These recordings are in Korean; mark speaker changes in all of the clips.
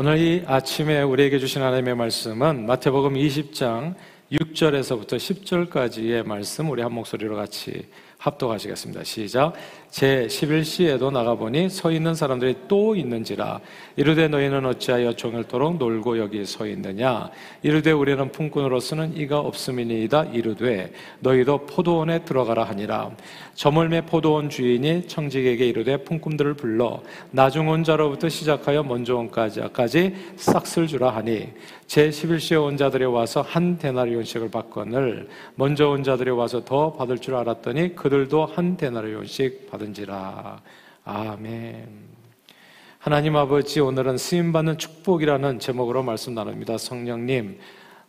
Speaker 1: 오늘 이 아침에 우리에게 주신 하나님의 말씀은 마태복음 20장 6절에서부터 10절까지의 말씀 우리 한 목소리로 같이 합독하시겠습니다. 시작. 제 11시에도 나가보니 서 있는 사람들이 또 있는지라 이르되 너희는 어찌하여 종일토록 놀고 여기 서 있느냐 이르되 우리는 품꾼으로서는 이가 없음이니이다 이르되 너희도 포도원에 들어가라 하니라 저물매 포도원 주인이 청직에게 이르되 품꾼들을 불러 나중 온 자로부터 시작하여 먼저 온까지 싹쓸 주라 하니 제 11시에 온 자들이 와서 한 데나리온씩을 받거늘 먼저 온 자들이 와서 더 받을 줄 알았더니 그들도 한 데나리온씩 받은지라. 아멘. 하나님 아버지, 오늘은 쓰임 받는 축복이라는 제목으로 말씀 나눕니다. 성령님,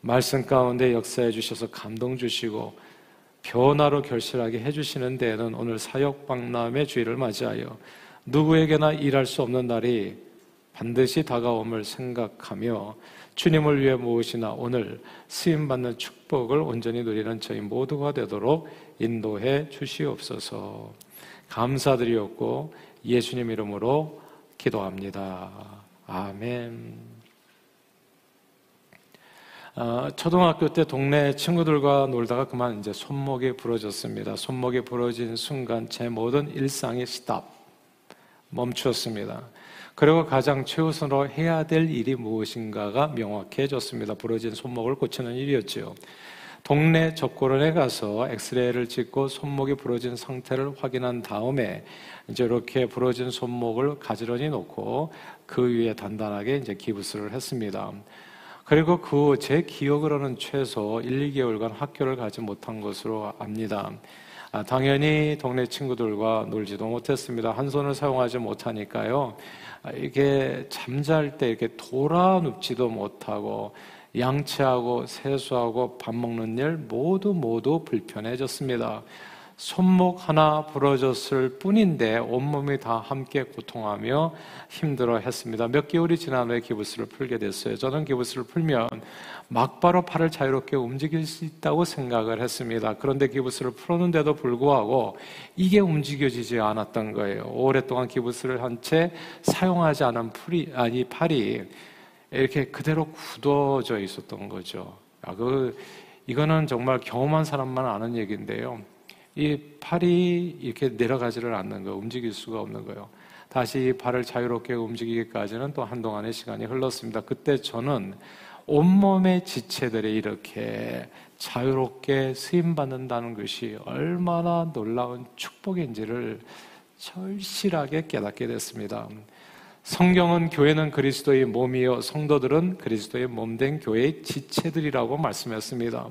Speaker 1: 말씀 가운데 역사해 주셔서 감동 주시고 변화로 결실하게 해 주시는 데에는 오늘 사역 박람의 주의를 맞이하여 누구에게나 일할 수 없는 날이 반드시 다가옴을 생각하며 주님을 위해 무엇이나 오늘 쓰임받는 축복을 온전히 누리는 저희 모두가 되도록 인도해 주시옵소서. 감사드리옵고 예수님 이름으로 기도합니다. 아멘. 어, 초등학교 때 동네 친구들과 놀다가 그만 이제 손목이 부러졌습니다. 손목이 부러진 순간 제 모든 일상이 스탑, 멈추었습니다. 그리고 가장 최우선으로 해야 될 일이 무엇인가가 명확해졌습니다. 부러진 손목을 고치는 일이었죠. 동네 적고론에 가서 엑스레이를 찍고 손목이 부러진 상태를 확인한 다음에 이제 이렇게 부러진 손목을 가지런히 놓고 그 위에 단단하게 이제 기부스를 했습니다. 그리고 그 제 기억으로는 최소 1, 2개월간 학교를 가지 못한 것으로 압니다. 아, 당연히 동네 친구들과 놀지도 못했습니다. 한 손을 사용하지 못하니까요. 아, 이게 잠잘 때 이렇게 돌아 눕지도 못하고 양치하고 세수하고 밥 먹는 일 모두 모두 불편해졌습니다. 손목 하나 부러졌을 뿐인데 온몸이 다 함께 고통하며 힘들어 했습니다. 몇 개월이 지난 후에 기부스를 풀게 됐어요. 저는 기부스를 풀면 막바로 팔을 자유롭게 움직일 수 있다고 생각을 했습니다. 그런데 기부스를 풀었는데도 불구하고 이게 움직여지지 않았던 거예요. 오랫동안 기부스를 한 채 사용하지 않은 풀이, 아니, 팔이 이렇게 그대로 굳어져 있었던 거죠. 아, 그, 이거는 정말 경험한 사람만 아는 얘기인데요. 이 팔이 이렇게 내려가지를 않는 거, 움직일 수가 없는 거예요. 다시 발을 자유롭게 움직이기까지는 또 한동안의 시간이 흘렀습니다. 그때 저는 온몸의 지체들이 이렇게 자유롭게 쓰임받는다는 것이 얼마나 놀라운 축복인지를 절실하게 깨닫게 됐습니다. 성경은 교회는 그리스도의 몸이요 성도들은 그리스도의 몸된 교회의 지체들이라고 말씀했습니다.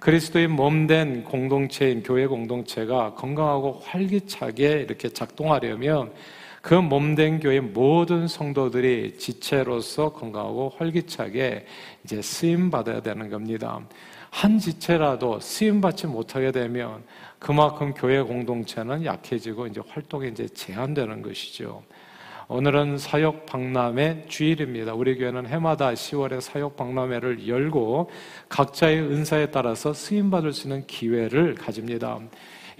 Speaker 1: 그리스도의 몸된 공동체인 교회 공동체가 건강하고 활기차게 이렇게 작동하려면 그 몸된 교회 모든 성도들이 지체로서 건강하고 활기차게 이제 쓰임 받아야 되는 겁니다. 한 지체라도 쓰임 받지 못하게 되면 그만큼 교회 공동체는 약해지고 이제 활동이 이제 제한되는 것이죠. 오늘은 사역 박람회 주일입니다. 우리 교회는 해마다 10월에 사역 박람회를 열고 각자의 은사에 따라서 쓰임 받을 수 있는 기회를 가집니다.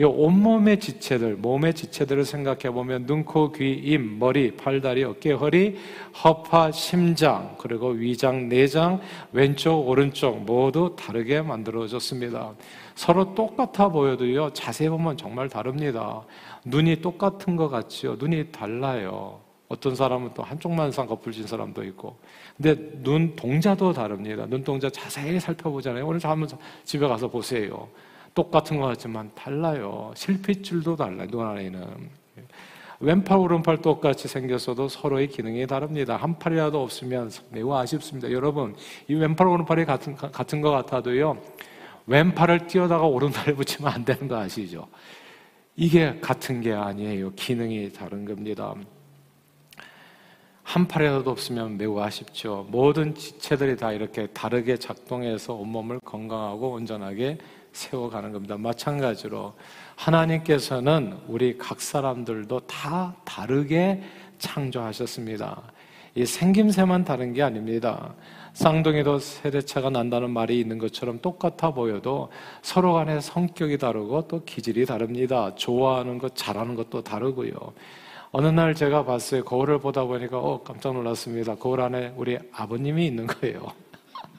Speaker 1: 이 온몸의 지체들, 몸의 지체들을 생각해 보면 눈, 코, 귀, 입, 머리, 팔, 다리, 어깨, 허리, 허파, 심장, 그리고 위장, 내장, 왼쪽, 오른쪽 모두 다르게 만들어졌습니다. 서로 똑같아 보여도요, 자세히 보면 정말 다릅니다. 눈이 똑같은 것 같지요? 눈이 달라요. 어떤 사람은 또 한쪽만 쌍꺼풀 진 사람도 있고. 근데 눈 동자도 다릅니다. 눈 동자 자세히 살펴보잖아요. 오늘 한번 집에 가서 보세요. 똑같은 것 같지만 달라요. 실핏줄도 달라요. 눈 안에는. 왼팔, 오른팔 똑같이 생겼어도 서로의 기능이 다릅니다. 한 팔이라도 없으면 매우 아쉽습니다. 여러분, 이 왼팔, 오른팔이 같은, 같은 것 같아도요, 왼팔을 띄어다가 오른팔에 붙이면 안 되는 거 아시죠? 이게 같은 게 아니에요. 기능이 다른 겁니다. 한 팔이라도 없으면 매우 아쉽죠. 모든 지체들이 다 이렇게 다르게 작동해서 온몸을 건강하고 온전하게 세워가는 겁니다. 마찬가지로 하나님께서는 우리 각 사람들도 다 다르게 창조하셨습니다. 이 생김새만 다른 게 아닙니다. 쌍둥이도 세대차가 난다는 말이 있는 것처럼 똑같아 보여도 서로 간의 성격이 다르고 또 기질이 다릅니다. 좋아하는 것, 잘하는 것도 다르고요. 어느 날 제가 봤어요. 거울을 보다 보니까 어 깜짝 놀랐습니다. 거울 안에 우리 아버님이 있는 거예요.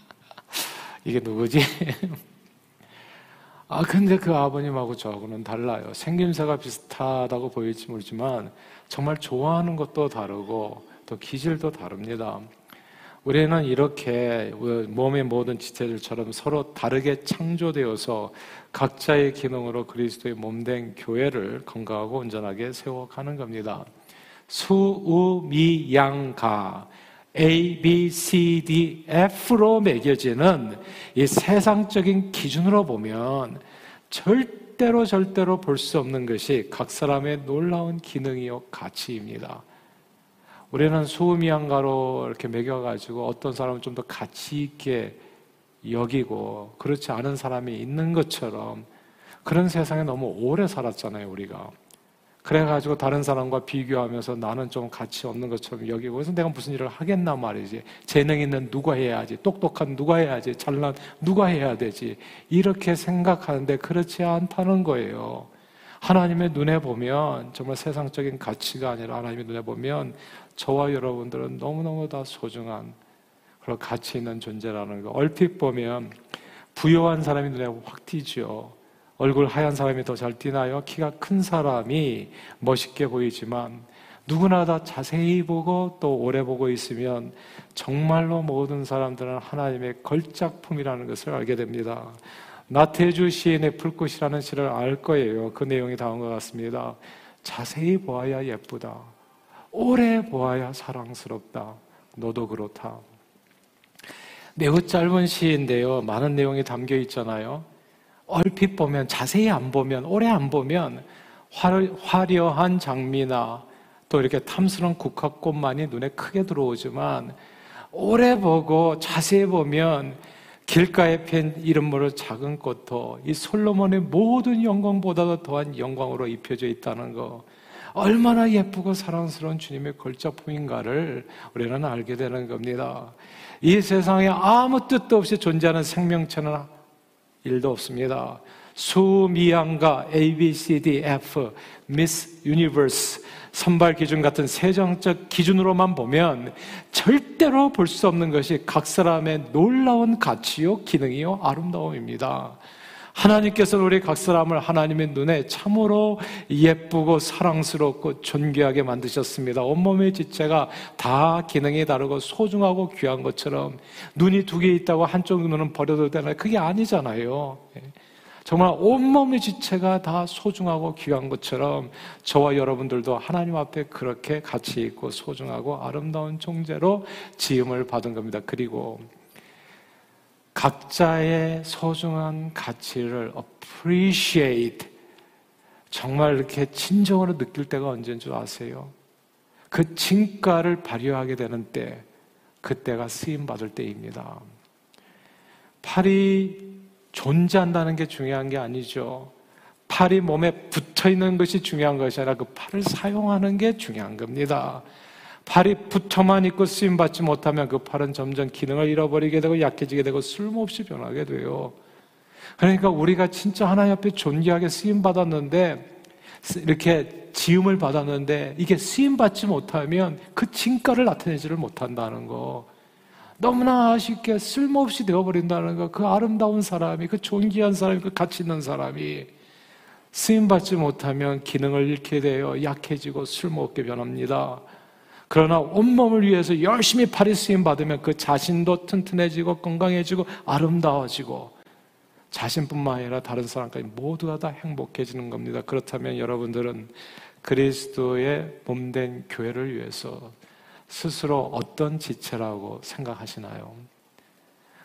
Speaker 1: 이게 누구지? 아 근데 그 아버님하고 저하고는 달라요. 생김새가 비슷하다고 보일지 모르지만 정말 좋아하는 것도 다르고 또 기질도 다릅니다. 우리는 이렇게 몸의 모든 지체들처럼 서로 다르게 창조되어서 각자의 기능으로 그리스도의 몸된 교회를 건강하고 온전하게 세워가는 겁니다. 수우미양가 A, B, C, D, F로 매겨지는 이 세상적인 기준으로 보면 절대로 절대로 볼 수 없는 것이 각 사람의 놀라운 기능이요 가치입니다. 우리는 수미양가로 이렇게 매겨가지고 어떤 사람은 좀 더 가치 있게 여기고 그렇지 않은 사람이 있는 것처럼 그런 세상에 너무 오래 살았잖아요, 우리가. 그래가지고 다른 사람과 비교하면서 나는 좀 가치 없는 것처럼 여기고 그래서 내가 무슨 일을 하겠나 말이지. 재능 있는 누가 해야지. 똑똑한 누가 해야지. 잘난 누가 해야 되지. 이렇게 생각하는데 그렇지 않다는 거예요. 하나님의 눈에 보면 정말 세상적인 가치가 아니라 하나님의 눈에 보면 저와 여러분들은 너무너무 다 소중한 그런 가치 있는 존재라는 거. 얼핏 보면 부여한 사람이 눈에 확 띄죠. 얼굴 하얀 사람이 더 잘 띄나요? 키가 큰 사람이 멋있게 보이지만 누구나 다 자세히 보고 또 오래 보고 있으면 정말로 모든 사람들은 하나님의 걸작품이라는 것을 알게 됩니다. 나태주 시인의 불꽃이라는 시를 알 거예요. 그 내용이 다음과 같습니다. 자세히 보아야 예쁘다. 오래 보아야 사랑스럽다. 너도 그렇다. 매우 짧은 시인데요. 많은 내용이 담겨 있잖아요. 얼핏 보면 자세히 안 보면 오래 안 보면 화려한 장미나 또 이렇게 탐스러운 국화꽃만이 눈에 크게 들어오지만 오래 보고 자세히 보면 길가에 핀 이름 모를 작은 꽃도 이 솔로몬의 모든 영광보다도 더한 영광으로 입혀져 있다는 거 얼마나 예쁘고 사랑스러운 주님의 걸작품인가를 우리는 알게 되는 겁니다. 이 세상에 아무 뜻도 없이 존재하는 생명체는 일도 없습니다. 수미양가 A, B, C, D, F, Miss Universe 선발 기준 같은 세정적 기준으로만 보면 절대로 볼 수 없는 것이 각 사람의 놀라운 가치요, 기능이요, 아름다움입니다. 하나님께서는 우리 각 사람을 하나님의 눈에 참으로 예쁘고 사랑스럽고 존귀하게 만드셨습니다. 온몸의 지체가 다 기능이 다르고 소중하고 귀한 것처럼 눈이 두 개 있다고 한쪽 눈은 버려도 되나? 그게 아니잖아요. 예. 정말 온몸의 지체가 다 소중하고 귀한 것처럼 저와 여러분들도 하나님 앞에 그렇게 가치 있고 소중하고 아름다운 존재로 지음을 받은 겁니다. 그리고 각자의 소중한 가치를 appreciate 정말 이렇게 진정으로 느낄 때가 언제인 줄 아세요? 그 진가를 발휘하게 되는 때, 그때가 쓰임 받을 때입니다. 팔이 존재한다는 게 중요한 게 아니죠. 팔이 몸에 붙어 있는 것이 중요한 것이 아니라 그 팔을 사용하는 게 중요한 겁니다. 팔이 붙어만 있고 쓰임 받지 못하면 그 팔은 점점 기능을 잃어버리게 되고 약해지게 되고 쓸모없이 변하게 돼요. 그러니까 우리가 진짜 하나님 앞에 존귀하게 쓰임 받았는데 이렇게 지음을 받았는데 이게 쓰임 받지 못하면 그 진가를 나타내지를 못한다는 거. 너무나 아쉽게 쓸모없이 되어버린다는 거. 그 아름다운 사람이, 그 존귀한 사람이, 그 가치 있는 사람이 쓰임 받지 못하면 기능을 잃게 되어 약해지고 쓸모없게 변합니다. 그러나 온몸을 위해서 열심히 팔이 쓰임 받으면 그 자신도 튼튼해지고 건강해지고 아름다워지고 자신뿐만 아니라 다른 사람까지 모두가 다 행복해지는 겁니다. 그렇다면 여러분들은 그리스도의 몸된 교회를 위해서 스스로 어떤 지체라고 생각하시나요?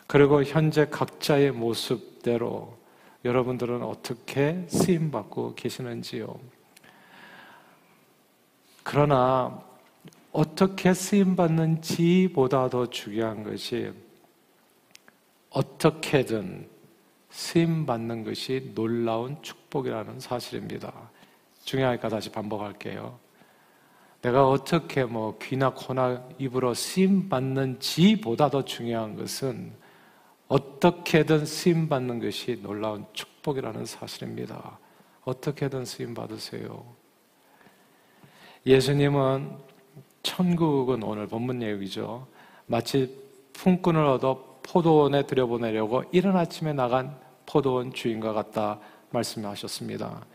Speaker 1: 그리고 현재 각자의 모습대로 여러분들은 어떻게 쓰임받고 계시는지요? 그러나 어떻게 쓰임받는지보다 더 중요한 것이 어떻게든 쓰임받는 것이 놀라운 축복이라는 사실입니다. 중요하니까 다시 반복할게요. 내가 어떻게 뭐 귀나 코나 입으로 쓰임 받는지보다 더 중요한 것은 어떻게든 쓰임 받는 것이 놀라운 축복이라는 사실입니다. 어떻게든 쓰임 받으세요. 예수님은 천국은 오늘 본문 내용이죠. 마치 품꾼을 얻어 포도원에 들여보내려고 이른 아침에 나간 포도원 주인과 같다 말씀하셨습니다.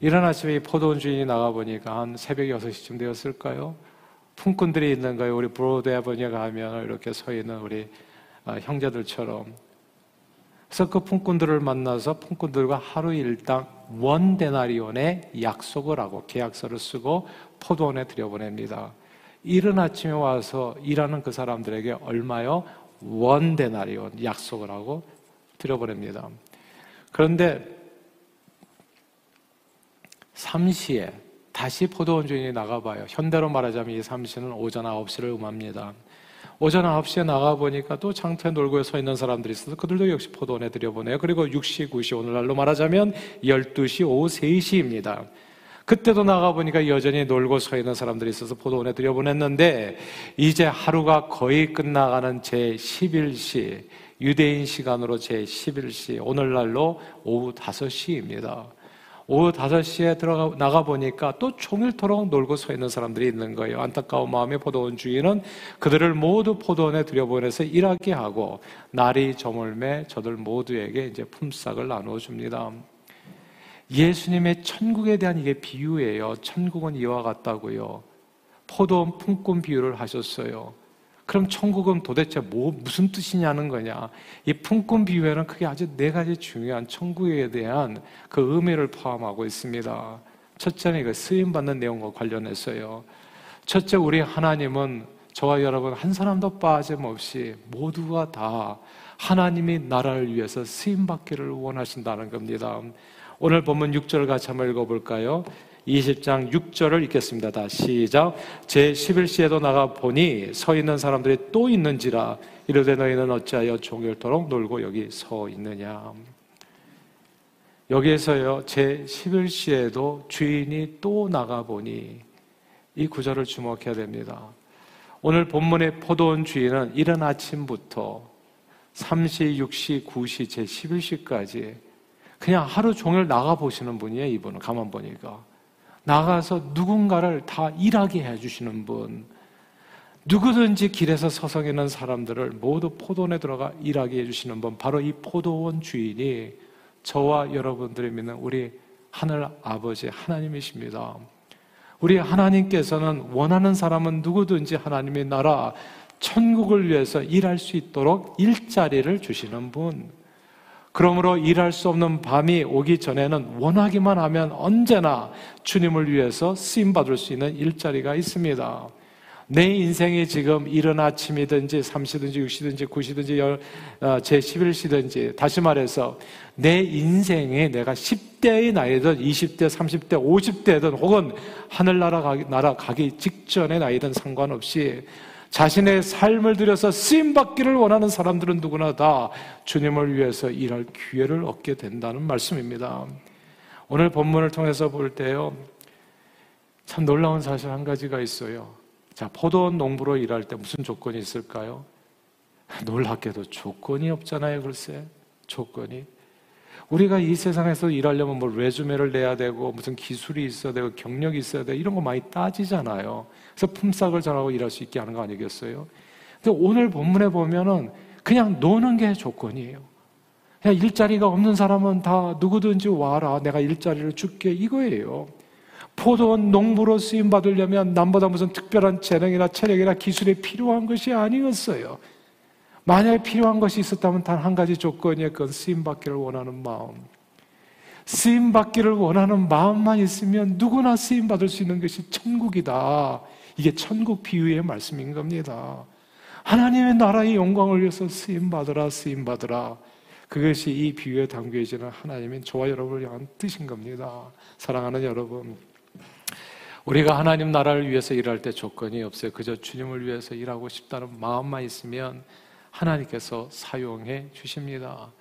Speaker 1: 이른 아침에 이 포도원 주인이 나가보니까 한 새벽 6시쯤 되었을까요? 품꾼들이 있는 거예요. 우리 Broad Avenue에 가면 이렇게 서 있는 우리 아, 형제들처럼. 그래서 그 품꾼들을 만나서 품꾼들과 하루 일당 one 데나리온의 약속을 하고 계약서를 쓰고 포도원에 들여보냅니다. 이른 아침에 와서 일하는 그 사람들에게 얼마요? 원 데나리온 약속을 하고 들여보냅니다. 그런데 3시에 다시 포도원 주인이 나가봐요. 현대로 말하자면 이 3시는 오전 9시를 음합니다. 오전 9시에 나가보니까 또 장터에 놀고 서 있는 사람들이 있어서 그들도 역시 포도원에 들여보내요. 그리고 6시, 9시, 오늘날로 말하자면 12시, 오후 3시입니다. 그때도 나가보니까 여전히 놀고 서 있는 사람들이 있어서 포도원에 들여보냈는데 이제 하루가 거의 끝나가는 제 11시, 유대인 시간으로 제 11시, 오늘날로 오후 5시입니다. 오후 5시에 들어가, 나가 보니까 또 종일토록 놀고 서 있는 사람들이 있는 거예요. 안타까운 마음에 포도원 주인은 그들을 모두 포도원에 들여보내서 일하게 하고 날이 저물매 저들 모두에게 이제 품삯을 나누어 줍니다. 예수님의 천국에 대한 이게 비유예요. 천국은 이와 같다고요. 포도원 품꾼 비유를 하셨어요. 그럼 천국은 도대체 뭐 무슨 뜻이냐는 거냐? 이 품꾼 비유에는 크게 아주 네 가지 중요한 천국에 대한 그 의미를 포함하고 있습니다. 첫째는 이거 쓰임 받는 내용과 관련해서요. 첫째 우리 하나님은 저와 여러분 한 사람도 빠짐없이 모두가 다 하나님이 나라를 위해서 쓰임 받기를 원하신다는 겁니다. 오늘 본문 6절 같이 한번 읽어볼까요? 20장 6절을 읽겠습니다. 다 시작. 제 11시에도 나가 보니 서 있는 사람들이 또 있는지라 이르되 너희는 어찌하여 종일토록 놀고 여기 서 있느냐. 여기에서요, 제 11시에도 주인이 또 나가 보니 이 구절을 주목해야 됩니다. 오늘 본문의 포도원 주인은 이른 아침부터 3시, 6시, 9시, 제 11시까지 그냥 하루 종일 나가 보시는 분이에요, 이분은. 가만 보니까. 나가서 누군가를 다 일하게 해주시는 분. 누구든지 길에서 서성이는 사람들을 모두 포도원에 들어가 일하게 해주시는 분. 바로 이 포도원 주인이 저와 여러분들이 믿는 우리 하늘 아버지 하나님이십니다. 우리 하나님께서는 원하는 사람은 누구든지 하나님의 나라, 천국을 위해서 일할 수 있도록 일자리를 주시는 분. 그러므로 일할 수 없는 밤이 오기 전에는 원하기만 하면 언제나 주님을 위해서 쓰임 받을 수 있는 일자리가 있습니다. 내 인생이 지금 이른 아침이든지 3시든지 6시든지 9시든지 어, 제 11시든지 다시 말해서 내 인생이 내가 10대의 나이든 20대, 30대, 50대든 혹은 하늘나라 가기, 나라 가기 직전의 나이든 상관없이 자신의 삶을 들여서 쓰임 받기를 원하는 사람들은 누구나 다 주님을 위해서 일할 기회를 얻게 된다는 말씀입니다. 오늘 본문을 통해서 볼 때요, 참 놀라운 사실 한 가지가 있어요. 자, 포도원 농부로 일할 때 무슨 조건이 있을까요? 놀랍게도 조건이 없잖아요, 글쎄. 조건이. 우리가 이 세상에서 일하려면 뭐 레주메를 내야 되고 무슨 기술이 있어야 되고 경력이 있어야 되고 이런 거 많이 따지잖아요. 그래서 품삯을 전하고 일할 수 있게 하는 거 아니겠어요? 근데 오늘 본문에 보면은 그냥 노는 게 조건이에요. 그냥 일자리가 없는 사람은 다 누구든지 와라. 내가 일자리를 줄게. 이거예요. 포도원 농부로 쓰임 받으려면 남보다 무슨 특별한 재능이나 체력이나 기술이 필요한 것이 아니었어요. 만약에 필요한 것이 있었다면 단 한 가지 조건이에요. 그건 쓰임 받기를 원하는 마음. 쓰임 받기를 원하는 마음만 있으면 누구나 쓰임 받을 수 있는 것이 천국이다. 이게 천국 비유의 말씀인 겁니다. 하나님의 나라의 영광을 위해서 쓰임 받으라, 쓰임 받으라. 그것이 이 비유에 담겨지는 하나님의 저와 여러분을 향한 뜻인 겁니다. 사랑하는 여러분. 우리가 하나님 나라를 위해서 일할 때 조건이 없어요. 그저 주님을 위해서 일하고 싶다는 마음만 있으면 하나님께서 사용해 주십니다.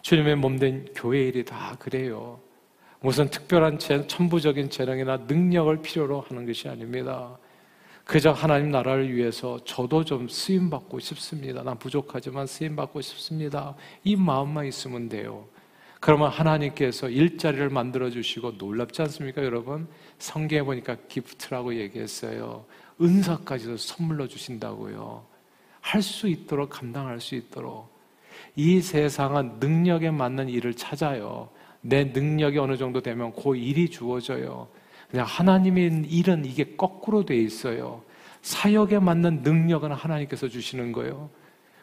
Speaker 1: 주님의 몸된 교회 일이 다 그래요. 무슨 특별한 천부적인 재능이나 능력을 필요로 하는 것이 아닙니다. 그저 하나님 나라를 위해서 저도 좀 쓰임 받고 싶습니다. 난 부족하지만 쓰임 받고 싶습니다. 이 마음만 있으면 돼요. 그러면 하나님께서 일자리를 만들어 주시고 놀랍지 않습니까, 여러분? 성경에 보니까 기프트라고 얘기했어요. 은사까지도 선물로 주신다고요. 할 수 있도록 감당할 수 있도록 이 세상은 능력에 맞는 일을 찾아요. 내 능력이 어느 정도 되면 그 일이 주어져요. 그냥 하나님의 일은 이게 거꾸로 돼 있어요. 사역에 맞는 능력은 하나님께서 주시는 거예요.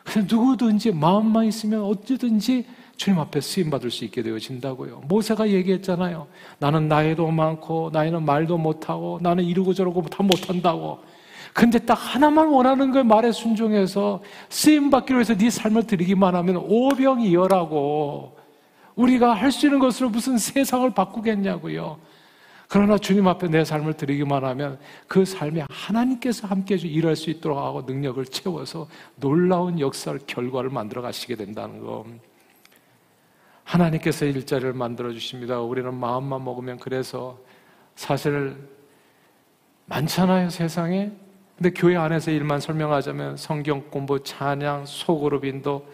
Speaker 1: 그래서 누구든지 마음만 있으면 어찌든지 주님 앞에 쓰임 받을 수 있게 되어진다고요. 모세가 얘기했잖아요. 나는 나이도 많고 나이는 말도 못하고 나는 이러고 저러고 다 못한다고. 근데 딱 하나만 원하는 걸 말에 순종해서 쓰임 받기로 해서 네 삶을 드리기만 하면 오병이어라고 우리가 할 수 있는 것으로 무슨 세상을 바꾸겠냐고요. 그러나 주님 앞에 내 삶을 드리기만 하면 그 삶에 하나님께서 함께 일할 수 있도록 하고 능력을 채워서 놀라운 역사를 결과를 만들어 가시게 된다는 거. 하나님께서 일자리를 만들어 주십니다. 우리는 마음만 먹으면 그래서 사실 많잖아요, 세상에. 근데 교회 안에서 일만 설명하자면 성경 공부, 찬양, 소그룹 인도,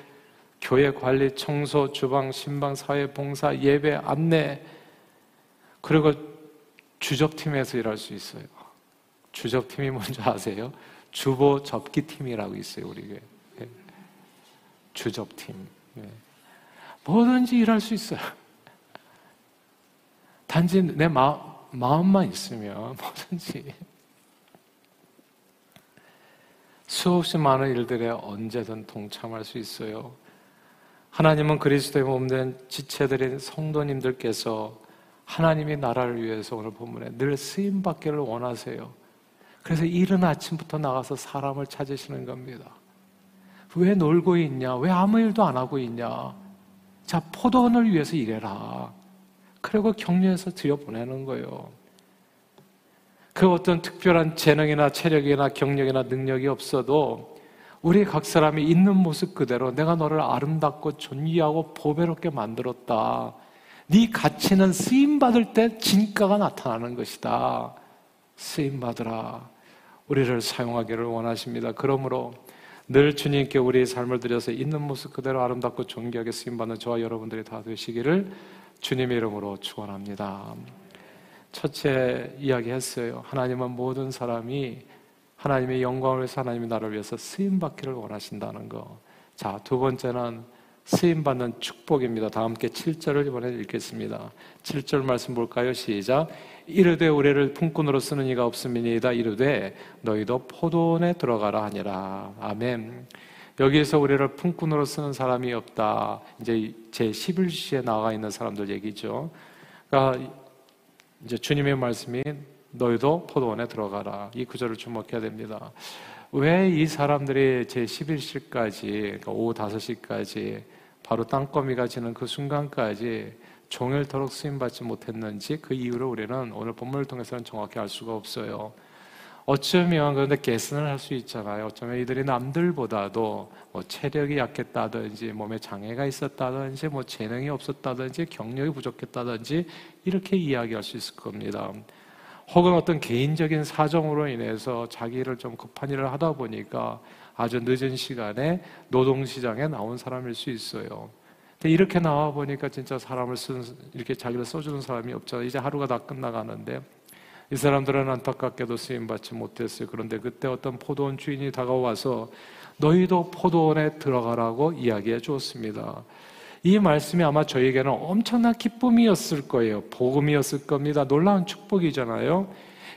Speaker 1: 교회 관리, 청소, 주방, 신방, 사회 봉사, 예배, 안내, 그리고 주접팀에서 일할 수 있어요. 주접팀이 뭔지 아세요? 주보 접기팀이라고 있어요, 우리 교회. 예. 주접팀. 예. 뭐든지 일할 수 있어요. 단지 내 마, 마음만 있으면 뭐든지. 수없이 많은 일들에 언제든 동참할 수 있어요. 하나님은 그리스도의 몸된 지체들인 성도님들께서 하나님의 나라를 위해서 오늘 본문에 늘 쓰임 받기를 원하세요. 그래서 이른 아침부터 나가서 사람을 찾으시는 겁니다. 왜 놀고 있냐? 왜 아무 일도 안 하고 있냐? 자, 포도원을 위해서 일해라. 그리고 격려해서 들여보내는 거예요. 그 어떤 특별한 재능이나 체력이나 경력이나 능력이 없어도 우리 각 사람이 있는 모습 그대로 내가 너를 아름답고 존귀하고 보배롭게 만들었다. 네 가치는 쓰임 받을 때 진가가 나타나는 것이다. 쓰임 받으라. 우리를 사용하기를 원하십니다. 그러므로 늘 주님께 우리의 삶을 들여서 있는 모습 그대로 아름답고 존귀하게 쓰임 받는 저와 여러분들이 다 되시기를 주님의 이름으로 축원합니다. 첫째 이야기했어요. 하나님은 모든 사람이 하나님의 영광을 위해서 하나님의 나라를 위해서 쓰임 받기를 원하신다는 거. 자, 두 번째는 쓰임 받는 축복입니다. 다 함께 7절을 이번에 읽겠습니다. 7절 말씀 볼까요? 시작. 이르되 우리를 품꾼으로 쓰는 이가 없음이니이다. 이르되 너희도 포도원에 들어가라 하니라. 아멘. 여기에서 우리를 품꾼으로 쓰는 사람이 없다. 이제 제 11시에 나와 있는 사람들 얘기죠. 그러니까 이제 주님의 말씀이 너희도 포도원에 들어가라. 이 구절을 주목해야 됩니다. 왜 이 사람들이 제 11시까지, 그러니까 오후 5시까지 바로 땅거미가 지는 그 순간까지 종일토록 쓰임받지 못했는지 그 이유를 우리는 오늘 본문을 통해서는 정확히 알 수가 없어요. 어쩌면 그런데 계산을 할 수 있잖아요. 어쩌면 이들이 남들보다도 뭐 체력이 약했다든지 몸에 장애가 있었다든지 뭐 재능이 없었다든지 경력이 부족했다든지 이렇게 이야기할 수 있을 겁니다. 혹은 어떤 개인적인 사정으로 인해서 자기를 좀 급한 일을 하다 보니까 아주 늦은 시간에 노동시장에 나온 사람일 수 있어요. 근데 이렇게 나와 보니까 진짜 사람을 쓰는, 이렇게 자기를 써주는 사람이 없잖아요. 이제 하루가 다 끝나가는데 이 사람들은 안타깝게도 쓰임받지 못했어요. 그런데 그때 어떤 포도원 주인이 다가와서 너희도 포도원에 들어가라고 이야기해 주었습니다. 이 말씀이 아마 저에게는 엄청난 기쁨이었을 거예요. 복음이었을 겁니다. 놀라운 축복이잖아요.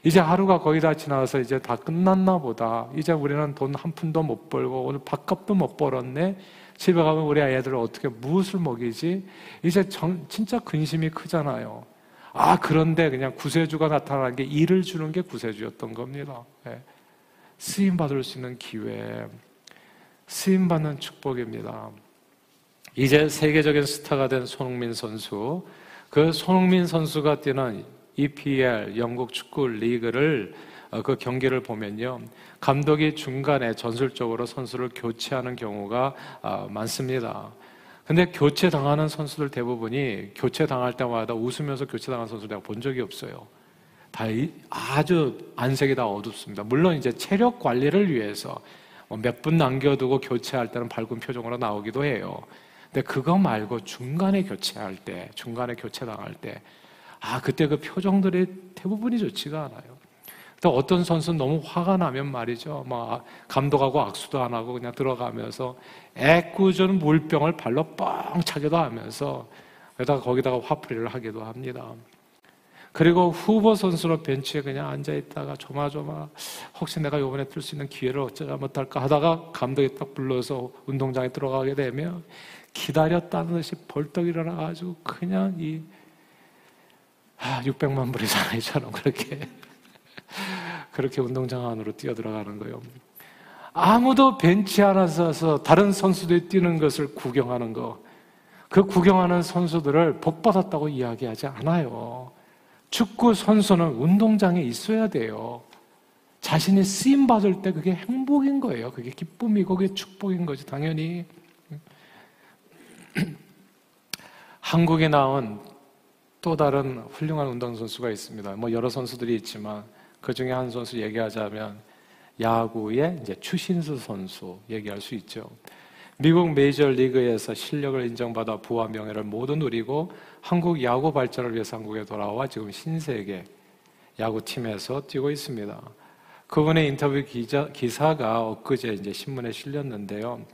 Speaker 1: 이제 하루가 거의 다 지나서 이제 다 끝났나 보다. 이제 우리는 돈 한 푼도 못 벌고 오늘 밥값도 못 벌었네. 집에 가면 우리 아이들을 어떻게 무엇을 먹이지? 이제 정, 진짜 근심이 크잖아요. 아, 그런데 그냥 구세주가 나타난 게 일을 주는 게 구세주였던 겁니다. 네. 쓰임 받을 수 있는 기회, 쓰임 받는 축복입니다. 이제 세계적인 스타가 된 손흥민 선수, 그 손흥민 선수가 뛰는 EPL 영국 축구 리그를 어, 그 경기를 보면요. 감독이 중간에 전술적으로 선수를 교체하는 경우가 아, 많습니다. 근데 교체 당하는 선수들 대부분이 교체 당할 때마다 웃으면서 교체 당한 선수 내가 본 적이 없어요. 다 아주 안색이 다 어둡습니다. 물론 이제 체력 관리를 위해서 뭐 몇분 남겨두고 교체할 때는 밝은 표정으로 나오기도 해요. 근데 그거 말고 중간에 교체할 때, 중간에 교체 당할 때, 아, 그때 그 표정들이 대부분이 좋지가 않아요. 또 어떤 선수는 너무 화가 나면 말이죠. 막 감독하고 악수도 안 하고 그냥 들어가면서 애꿎은 물병을 발로 뻥 차기도 하면서 게다가 거기다가 화풀이를 하기도 합니다. 그리고 후보 선수로 벤치에 그냥 앉아 있다가 조마조마 혹시 내가 이번에 뛸 수 있는 기회를 어쩌자 못할까 하다가 감독이 딱 불러서 운동장에 들어가게 되면 기다렸다는 듯이 벌떡 일어나 가지고 그냥 이 아, 600만 불의 사나이처럼 그렇게 그렇게 운동장 안으로 뛰어 들어가는 거예요. 아무도 벤치 하나 서서 다른 선수들이 뛰는 것을 구경하는 거, 그 구경하는 선수들을 복 받았다고 이야기하지 않아요. 축구 선수는 운동장에 있어야 돼요. 자신이 쓰임 받을 때 그게 행복인 거예요. 그게 기쁨이고 그게 축복인 거지, 당연히. 한국에 나온 또 다른 훌륭한 운동선수가 있습니다. 뭐 여러 선수들이 있지만 그 중에 한 선수 얘기하자면 야구의 이제 추신수 선수 얘기할 수 있죠. 미국 메이저 리그에서 실력을 인정받아 부와 명예를 모두 누리고 한국 야구 발전을 위해서 한국에 돌아와 지금 신세계 야구팀에서 뛰고 있습니다. 그분의 인터뷰 기자, 기사가 엊그제 이제 신문에 실렸는데요.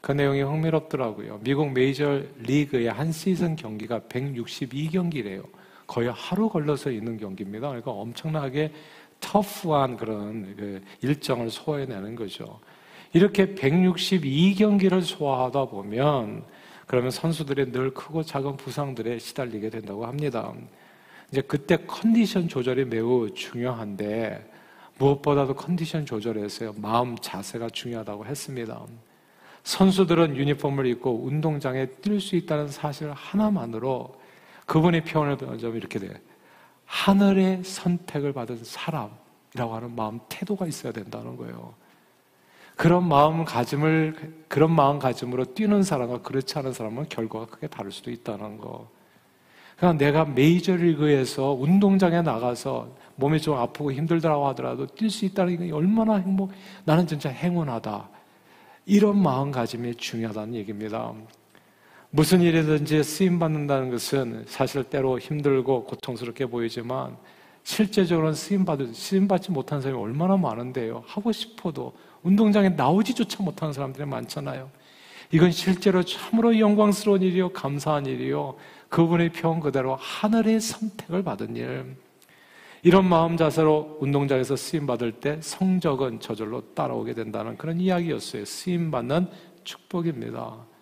Speaker 1: 그 내용이 흥미롭더라고요. 미국 메이저 리그의 한 시즌 경기가 162경기래요. 거의 하루 걸러서 있는 경기입니다. 그러니까 엄청나게 터프한 그런 그 일정을 소화해내는 거죠. 이렇게 162경기를 소화하다 보면 그러면 선수들이 늘 크고 작은 부상들에 시달리게 된다고 합니다. 이제 그때 컨디션 조절이 매우 중요한데 무엇보다도 컨디션 조절에서 마음 자세가 중요하다고 했습니다. 선수들은 유니폼을 입고 운동장에 뛸 수 있다는 사실 하나만으로 그분의 표현을 좀 이렇게 돼. 하늘의 선택을 받은 사람이라고 하는 마음 태도가 있어야 된다는 거예요. 그런 마음가짐을 그런 마음가짐으로 뛰는 사람과 그렇지 않은 사람은 결과가 크게 다를 수도 있다는 거. 그러니까 내가 메이저리그에서 운동장에 나가서 몸이 좀 아프고 힘들더라고 하더라도 뛸 수 있다는 게 얼마나 행복, 나는 진짜 행운하다. 이런 마음가짐이 중요하다는 얘기입니다. 무슨 일이든지 쓰임 받는다는 것은 사실 때로 힘들고 고통스럽게 보이지만 실제적으로는 쓰임 받을, 쓰임 받지 못한 사람이 얼마나 많은데요. 하고 싶어도 운동장에 나오지조차 못하는 사람들이 많잖아요. 이건 실제로 참으로 영광스러운 일이요, 감사한 일이요. 그분의 표현 그대로 하늘의 선택을 받은 일. 이런 마음 자세로 운동장에서 쓰임 받을 때 성적은 저절로 따라오게 된다는 그런 이야기였어요. 쓰임 받는 축복입니다.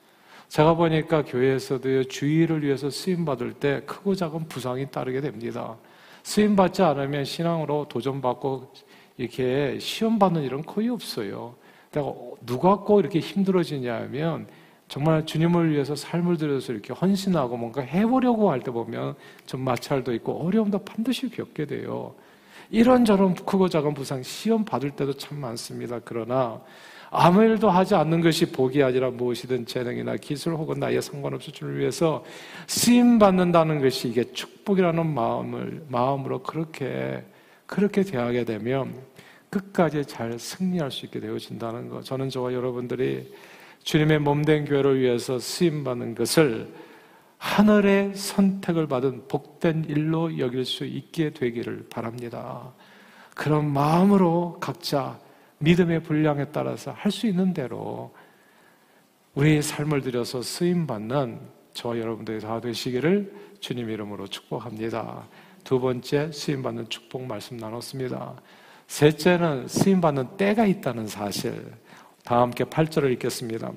Speaker 1: 제가 보니까 교회에서도 주의를 위해서 쓰임 받을 때 크고 작은 부상이 따르게 됩니다. 쓰임 받지 않으면 신앙으로 도전받고 이렇게 시험 받는 일은 거의 없어요. 내가 누가 꼭 이렇게 힘들어지냐 하면 정말 주님을 위해서 삶을 들여서 이렇게 헌신하고 뭔가 해보려고 할 때 보면 좀 마찰도 있고 어려움도 반드시 겪게 돼요. 이런저런 크고 작은 부상 시험 받을 때도 참 많습니다. 그러나 아무 일도 하지 않는 것이 복이 아니라 무엇이든 재능이나 기술 혹은 나이에 상관없이 주를 위해서 쓰임 받는다는 것이 이게 축복이라는 마음을 마음으로 그렇게 그렇게 대하게 되면 끝까지 잘 승리할 수 있게 되어진다는 것. 저는 저와 여러분들이 주님의 몸된 교회를 위해서 쓰임 받는 것을 하늘의 선택을 받은 복된 일로 여길 수 있게 되기를 바랍니다. 그런 마음으로 각자 믿음의 분량에 따라서 할 수 있는 대로 우리의 삶을 들여서 쓰임 받는 저와 여러분들이 다 되시기를 주님 이름으로 축복합니다. 두 번째 쓰임 받는 축복 말씀 나눴습니다. 셋째는 쓰임 받는 때가 있다는 사실. 다 함께 8절을 읽겠습니다.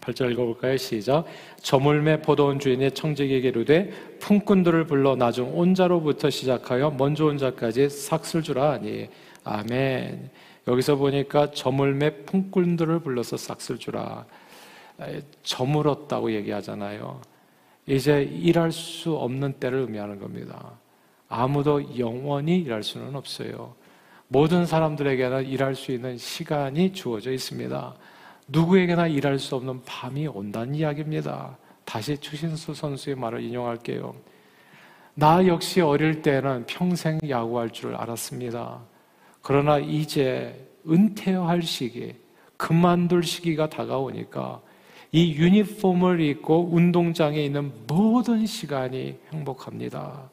Speaker 1: 8절 읽어볼까요? 시작. 저물매 포도원 주인의 청지기에게 이르되 품꾼들을 불러 나중 온자로부터 시작하여 먼저 온 자까지 삭슬 주라 하니 아멘. 여기서 보니까 저물매 품꾼들을 불러서 삭슬 주라. 저물었다고 얘기하잖아요. 이제 일할 수 없는 때를 의미하는 겁니다. 아무도 영원히 일할 수는 없어요. 모든 사람들에게는 일할 수 있는 시간이 주어져 있습니다. 누구에게나 일할 수 없는 밤이 온다는 이야기입니다. 다시 추신수 선수의 말을 인용할게요. 나 역시 어릴 때는 평생 야구할 줄 알았습니다. 그러나 이제 은퇴할 시기, 그만둘 시기가 다가오니까 이 유니폼을 입고 운동장에 있는 모든 시간이 행복합니다.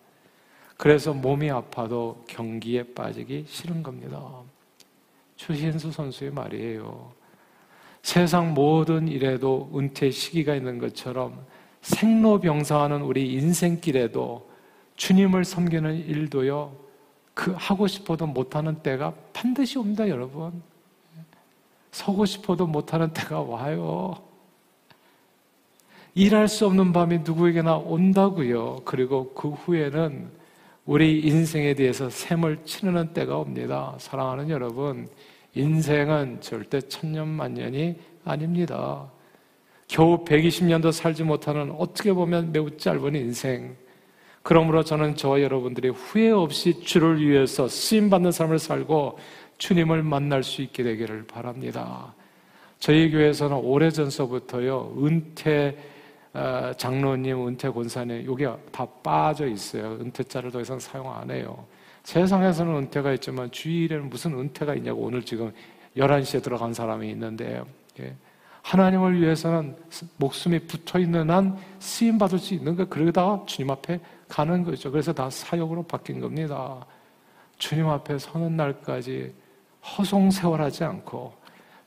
Speaker 1: 그래서 몸이 아파도 경기에 빠지기 싫은 겁니다. 추신수 선수의 말이에요. 세상 모든 일에도 은퇴 시기가 있는 것처럼 생로병사하는 우리 인생길에도 주님을 섬기는 일도요, 그 하고 싶어도 못하는 때가 반드시 옵니다, 여러분. 서고 싶어도 못하는 때가 와요. 일할 수 없는 밤이 누구에게나 온다고요. 그리고 그 후에는 우리 인생에 대해서 샘을 치르는 때가 옵니다. 사랑하는 여러분, 인생은 절대 천년만년이 아닙니다. 겨우 120년도 살지 못하는 어떻게 보면 매우 짧은 인생. 그러므로 저는 저와 여러분들이 후회 없이 주를 위해서 쓰임 받는 삶을 살고 주님을 만날 수 있게 되기를 바랍니다. 저희 교회에서는 오래전서부터요, 은퇴 어, 장로님, 은퇴 권사님, 여기 다 빠져 있어요. 은퇴자를 더 이상 사용 안 해요. 세상에서는 은퇴가 있지만 주일에는 무슨 은퇴가 있냐고 오늘 지금 11시에 들어간 사람이 있는데, 예. 하나님을 위해서는 목숨이 붙어 있는 한 쓰임 받을 수 있는 거 그러다가 주님 앞에 가는 거죠. 그래서 다 사역으로 바뀐 겁니다. 주님 앞에 서는 날까지 허송세월하지 않고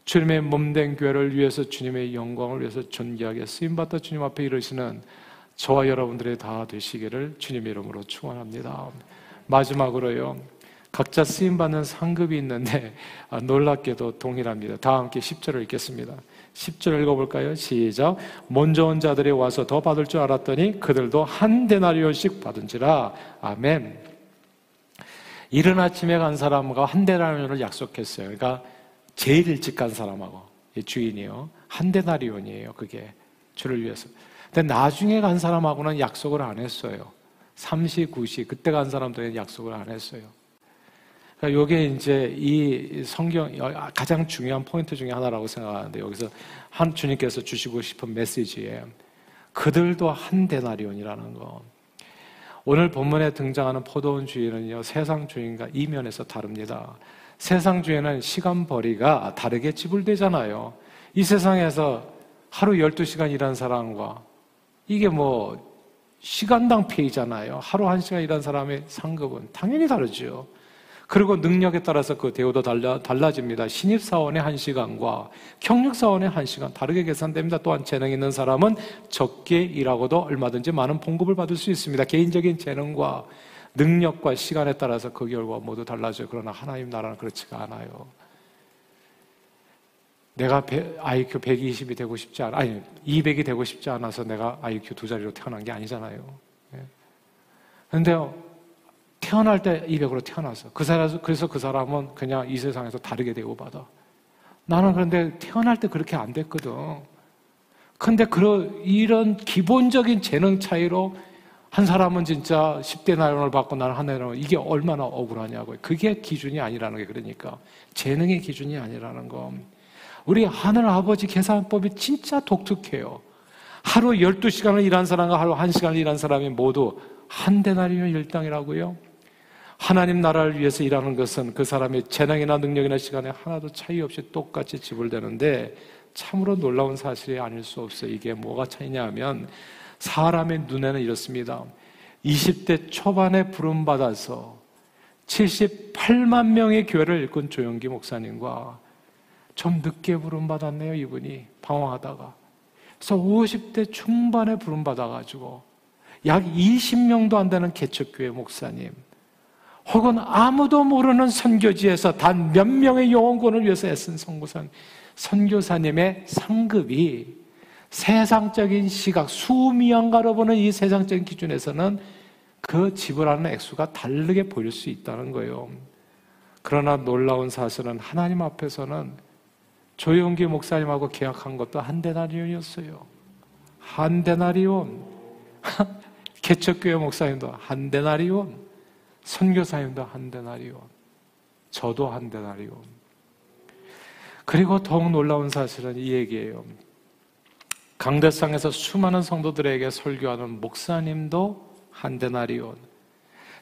Speaker 1: 주님의 몸된 교회를 위해서 주님의 영광을 위해서 존귀하게 쓰임받다 주님 앞에 이르시는 저와 여러분들의 다 되시기를 주님의 이름으로 축원합니다. 마지막으로요. 각자 쓰임 받는 상급이 있는데 아, 놀랍게도 동일합니다. 다 함께 10절을 읽겠습니다. 10절 읽어볼까요? 시작. 먼저 온 자들이 와서 더 받을 줄 알았더니 그들도 한 데나리온씩 받은지라. 아멘. 이른 아침에 간 사람과 한 데나리온을 약속했어요. 그러니까 제일 일찍 간 사람하고 주인이요. 한 데나리온이에요. 그게 주를 위해서. 근데 나중에 간 사람하고는 약속을 안 했어요. 3시, 9시 그때 간 사람들은 약속을 안 했어요. 그러니까 이게 이제 이 성경 가장 중요한 포인트 중에 하나라고 생각하는데 여기서 한 주님께서 주시고 싶은 메시지에 그들도 한 데나리온이라는 거. 오늘 본문에 등장하는 포도원 주인은요 세상 주인과 이면에서 다릅니다. 세상 주에는 시간 벌이가 다르게 지불되잖아요. 이 세상에서 하루 12시간 일한 사람과 이게 뭐 시간당 페이잖아요. 하루 1시간 일한 사람의 상급은 당연히 다르죠. 그리고 능력에 따라서 그 대우도 달라, 달라집니다. 신입사원의 1시간과 경력사원의 1시간 다르게 계산됩니다. 또한 재능 있는 사람은 적게 일하고도 얼마든지 많은 봉급을 받을 수 있습니다. 개인적인 재능과 능력과 시간에 따라서 그 결과 모두 달라져요. 그러나 하나님 나라는 그렇지가 않아요. 내가 IQ 120이 되고 싶지 않아, 아니, 200이 되고 싶지 않아서 내가 IQ 두 자리로 태어난 게 아니잖아요. 예. 태어날 때 200으로 태어나서 그 사람, 그래서 그 사람은 그냥 이 세상에서 다르게 대우받아. 나는 그런데 태어날 때 그렇게 안 됐거든. 근데 그런, 이런 기본적인 재능 차이로 한 사람은 진짜 10대 나이론을 받고 나는 한 나이론 이게 얼마나 억울하냐고요. 그게 기준이 아니라는 게 그러니까. 재능의 기준이 아니라는 거. 우리 하늘 아버지 계산법이 진짜 독특해요. 하루 12시간을 일한 사람과 하루 1시간을 일한 사람이 모두 한 대나리면 일당이라고요. 하나님 나라를 위해서 일하는 것은 그 사람의 재능이나 능력이나 시간에 하나도 차이 없이 똑같이 지불되는데 참으로 놀라운 사실이 아닐 수 없어요. 이게 뭐가 차이냐 하면 사람의 눈에는 이렇습니다. 20대 초반에 부름받아서 78만 명의 교회를 일꾼 조영기 목사님과 좀 늦게 부름받았네요, 이분이. 방황하다가. 그래서 50대 중반에 부름받아가지고 약 20명도 안 되는 개척교회 목사님. 혹은 아무도 모르는 선교지에서 단 몇 명의 영혼권을 위해서 애쓴 선교사님, 선교사님의 상급이 세상적인 시각, 수미양가로 보는 이 세상적인 기준에서는 그 지불하는 액수가 다르게 보일 수 있다는 거예요. 그러나 놀라운 사실은 하나님 앞에서는 조용기 목사님하고 계약한 것도 한 데나리온이었어요. 한 데나리온. 개척교회 목사님도 한 데나리온. 선교사님도 한 데나리온. 저도 한 데나리온. 그리고 더욱 놀라운 사실은 이 얘기예요. 강대상에서 수많은 성도들에게 설교하는 목사님도 한 데나리온,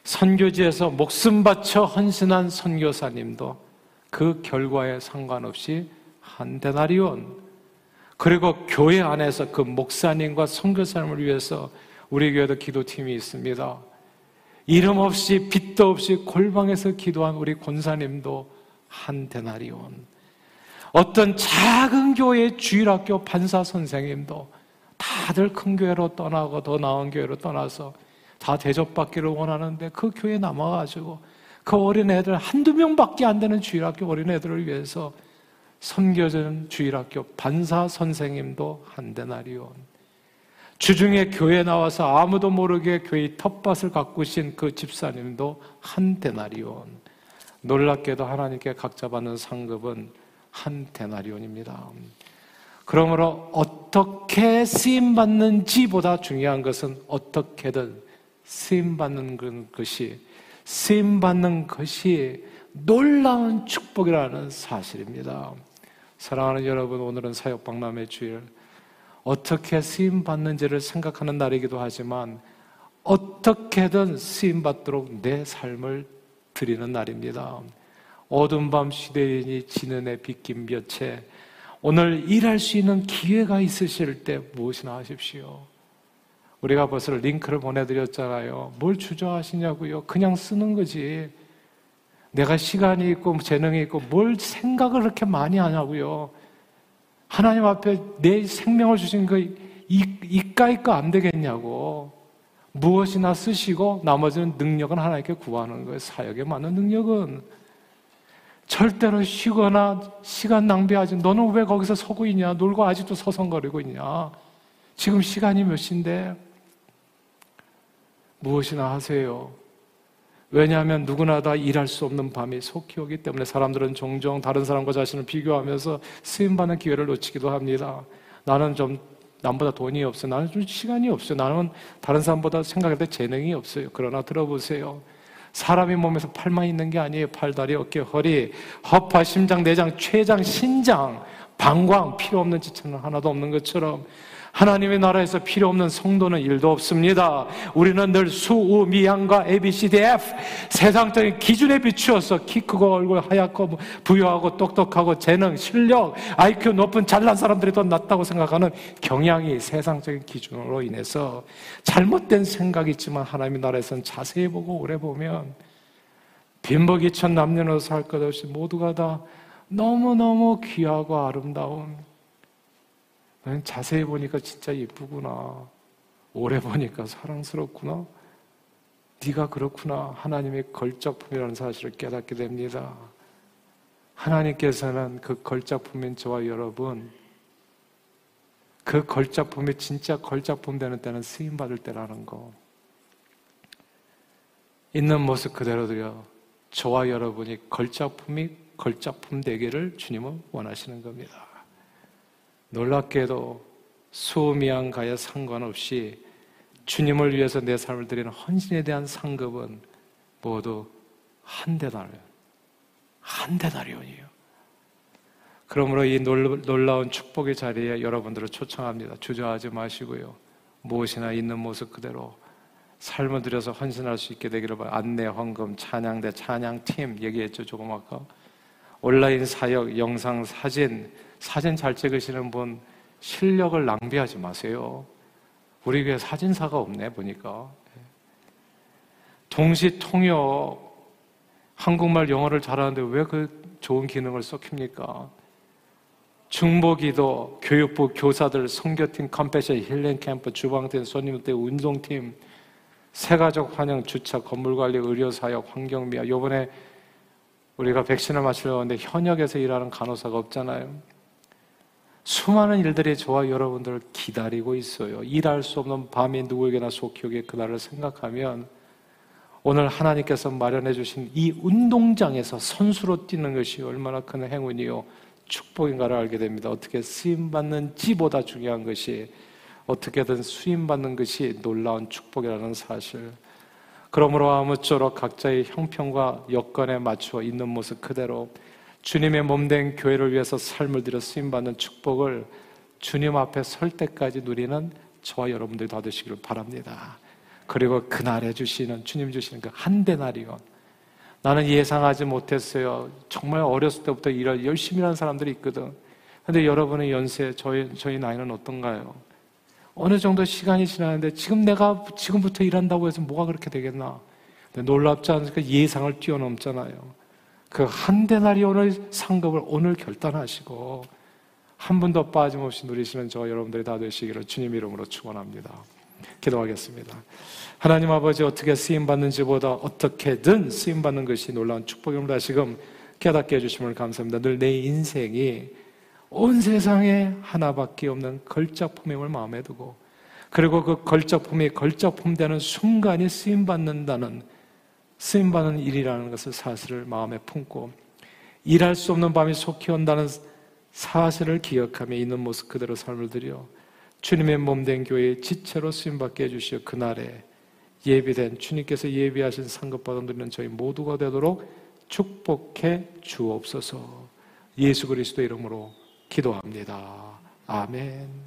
Speaker 1: 선교지에서 목숨 바쳐 헌신한 선교사님도 그 결과에 상관없이 한 데나리온, 그리고 교회 안에서 그 목사님과 선교사님을 위해서 우리 교회도 기도팀이 있습니다. 이름 없이 빚도 없이 골방에서 기도한 우리 권사님도 한 데나리온. 어떤 작은 교회 주일학교 판사 선생님도 다들 큰 교회로 떠나고 더 나은 교회로 떠나서 다 대접받기를 원하는데 그 교회에 남아가지고 그 어린애들 한두 명밖에 안 되는 주일학교 어린애들을 위해서 섬겨주는 주일학교 반사 선생님도 한 대나리온. 주중에 교회 나와서 아무도 모르게 교회 텃밭을 가꾸신 그 집사님도 한대나리온. 놀랍게도 하나님께 각자 받는 상급은 한대나리온입니다. 그러므로 어떻게 쓰임 받는지보다 중요한 것은 어떻게든 쓰임 받는 것이 쓰임 받는 것이 놀라운 축복이라는 사실입니다. 사랑하는 여러분, 오늘은 사역 박람회 주일 어떻게 쓰임 받는지를 생각하는 날이기도 하지만 어떻게든 쓰임 받도록 내 삶을 드리는 날입니다. 어둠 밤 시대인이 지는 해 빗긴 볕에 오늘 일할 수 있는 기회가 있으실 때 무엇이나 하십시오. 우리가 벌써 링크를 보내드렸잖아요. 뭘 주저하시냐고요? 그냥 쓰는 거지. 내가 시간이 있고 재능이 있고 뭘 생각을 그렇게 많이 하냐고요. 하나님 앞에 내 생명을 주신 그 이까이 거안 되겠냐고. 무엇이나 쓰시고 나머지는 능력은 하나님께 구하는 거예요. 사역에 맞는 능력은. 절대로 쉬거나 시간 낭비하지. 너는 왜 거기서 서고 있냐? 놀고 아직도 서성거리고 있냐? 지금 시간이 몇 시인데? 무엇이나 하세요. 왜냐하면 누구나 다 일할 수 없는 밤이 속히 오기 때문에 사람들은 종종 다른 사람과 자신을 비교하면서 쓰임받는 기회를 놓치기도 합니다. 나는 좀 남보다 돈이 없어. 나는 좀 시간이 없어. 나는 다른 사람보다 생각할 때 재능이 없어요. 그러나 들어보세요. 사람이 몸에서 팔만 있는 게 아니에요. 팔, 다리, 어깨, 허리, 허파, 심장, 내장, 췌장, 신장, 방광 필요 없는 지체는 하나도 없는 것처럼 하나님의 나라에서 필요 없는 성도는 일도 없습니다. 우리는 늘 수, 우, 미 양과 A, B, C, D, F 세상적인 기준에 비추어서 키 크고 얼굴 하얗고 부유하고 똑똑하고 재능, 실력, IQ 높은 잘난 사람들이 더 낫다고 생각하는 경향이 세상적인 기준으로 인해서 잘못된 생각이 있지만 하나님의 나라에서는 자세히 보고 오래 보면 빈복이천 남녀노소 할 것 없이 모두가 다 너무너무 귀하고 아름다운 자세히 보니까 진짜 예쁘구나. 오래 보니까 사랑스럽구나. 네가 그렇구나. 하나님의 걸작품이라는 사실을 깨닫게 됩니다. 하나님께서는 그 걸작품인 저와 여러분, 그 걸작품이 진짜 걸작품 되는 때는 쓰임 받을 때라는 거. 있는 모습 그대로도요. 저와 여러분이 걸작품이 걸작품 되기를 주님은 원하시는 겁니다. 놀랍게도 수미양 가에 상관없이 주님을 위해서 내 삶을 드리는 헌신에 대한 상급은 모두 한 대달이에요. 한 대달이온이에요. 그러므로 이 놀라운 축복의 자리에 여러분들을 초청합니다. 주저하지 마시고요. 무엇이나 있는 모습 그대로 삶을 들여서 헌신할 수 있게 되기를 바라 안내, 헌금, 찬양대, 찬양팀 얘기했죠. 조금 아까. 온라인 사역, 영상, 사진, 사진 잘 찍으시는 분 실력을 낭비하지 마세요. 우리 교회 사진사가 없네, 보니까. 동시 통역, 한국말, 영어를 잘하는데 왜 그 좋은 기능을 썩힙니까? 중보기도, 교육부 교사들, 성교팀, 컴패션, 힐링 캠프, 주방팀, 손님들, 운동팀, 새가족 환영, 주차, 건물관리, 의료사역, 환경미화. 요번에 우리가 백신을 맞추려고 하는데 현역에서 일하는 간호사가 없잖아요. 수많은 일들이 저와 여러분들을 기다리고 있어요. 일할 수 없는 밤이 누구에게나 속히 오게 그날을 생각하면 오늘 하나님께서 마련해 주신 이 운동장에서 선수로 뛰는 것이 얼마나 큰 행운이요 축복인가를 알게 됩니다. 어떻게 쓰임 받는지보다 중요한 것이 어떻게든 수임 받는 것이 놀라운 축복이라는 사실. 그러므로 아무쪼록 각자의 형편과 여건에 맞추어 있는 모습 그대로 주님의 몸된 교회를 위해서 삶을 들여 쓰임받는 축복을 주님 앞에 설 때까지 누리는 저와 여러분들이 다 되시기를 바랍니다. 그리고 그날에 주시는, 주님 주시는 그 한 대나리온. 나는 예상하지 못했어요. 정말 어렸을 때부터 일을 열심히 하는 사람들이 있거든. 근데 여러분의 연세, 저희, 저희 나이는 어떤가요? 어느 정도 시간이 지나는데 지금 내가 지금부터 일한다고 해서 뭐가 그렇게 되겠나? 놀랍지 않습니까? 예상을 뛰어넘잖아요. 그한 오늘 상급을 오늘 결단하시고 한 분도 빠짐없이 누리시는 저 여러분들이 다 되시기를 주님 이름으로 축원합니다. 기도하겠습니다. 하나님 아버지 어떻게 쓰임 받는지보다 어떻게든 쓰임 받는 것이 놀라운 축복입니다. 지금 깨닫게 해주심을 감사합니다. 늘 내 인생이 온 세상에 하나밖에 없는 걸작품임을 마음에 두고 그리고 그 걸작품이 걸작품 되는 순간이 쓰임 받는다는 쓰임 받는 일이라는 것을 사실을 마음에 품고 일할 수 없는 밤이 속히 온다는 사실을 기억하며 있는 모습 그대로 삶을 들여 주님의 몸된 교회의 지체로 쓰임받게 해주시어 그날에 예비된 주님께서 예비하신 상급 받아들이는 저희 모두가 되도록 축복해 주옵소서 예수 그리스도 이름으로 기도합니다. 아멘.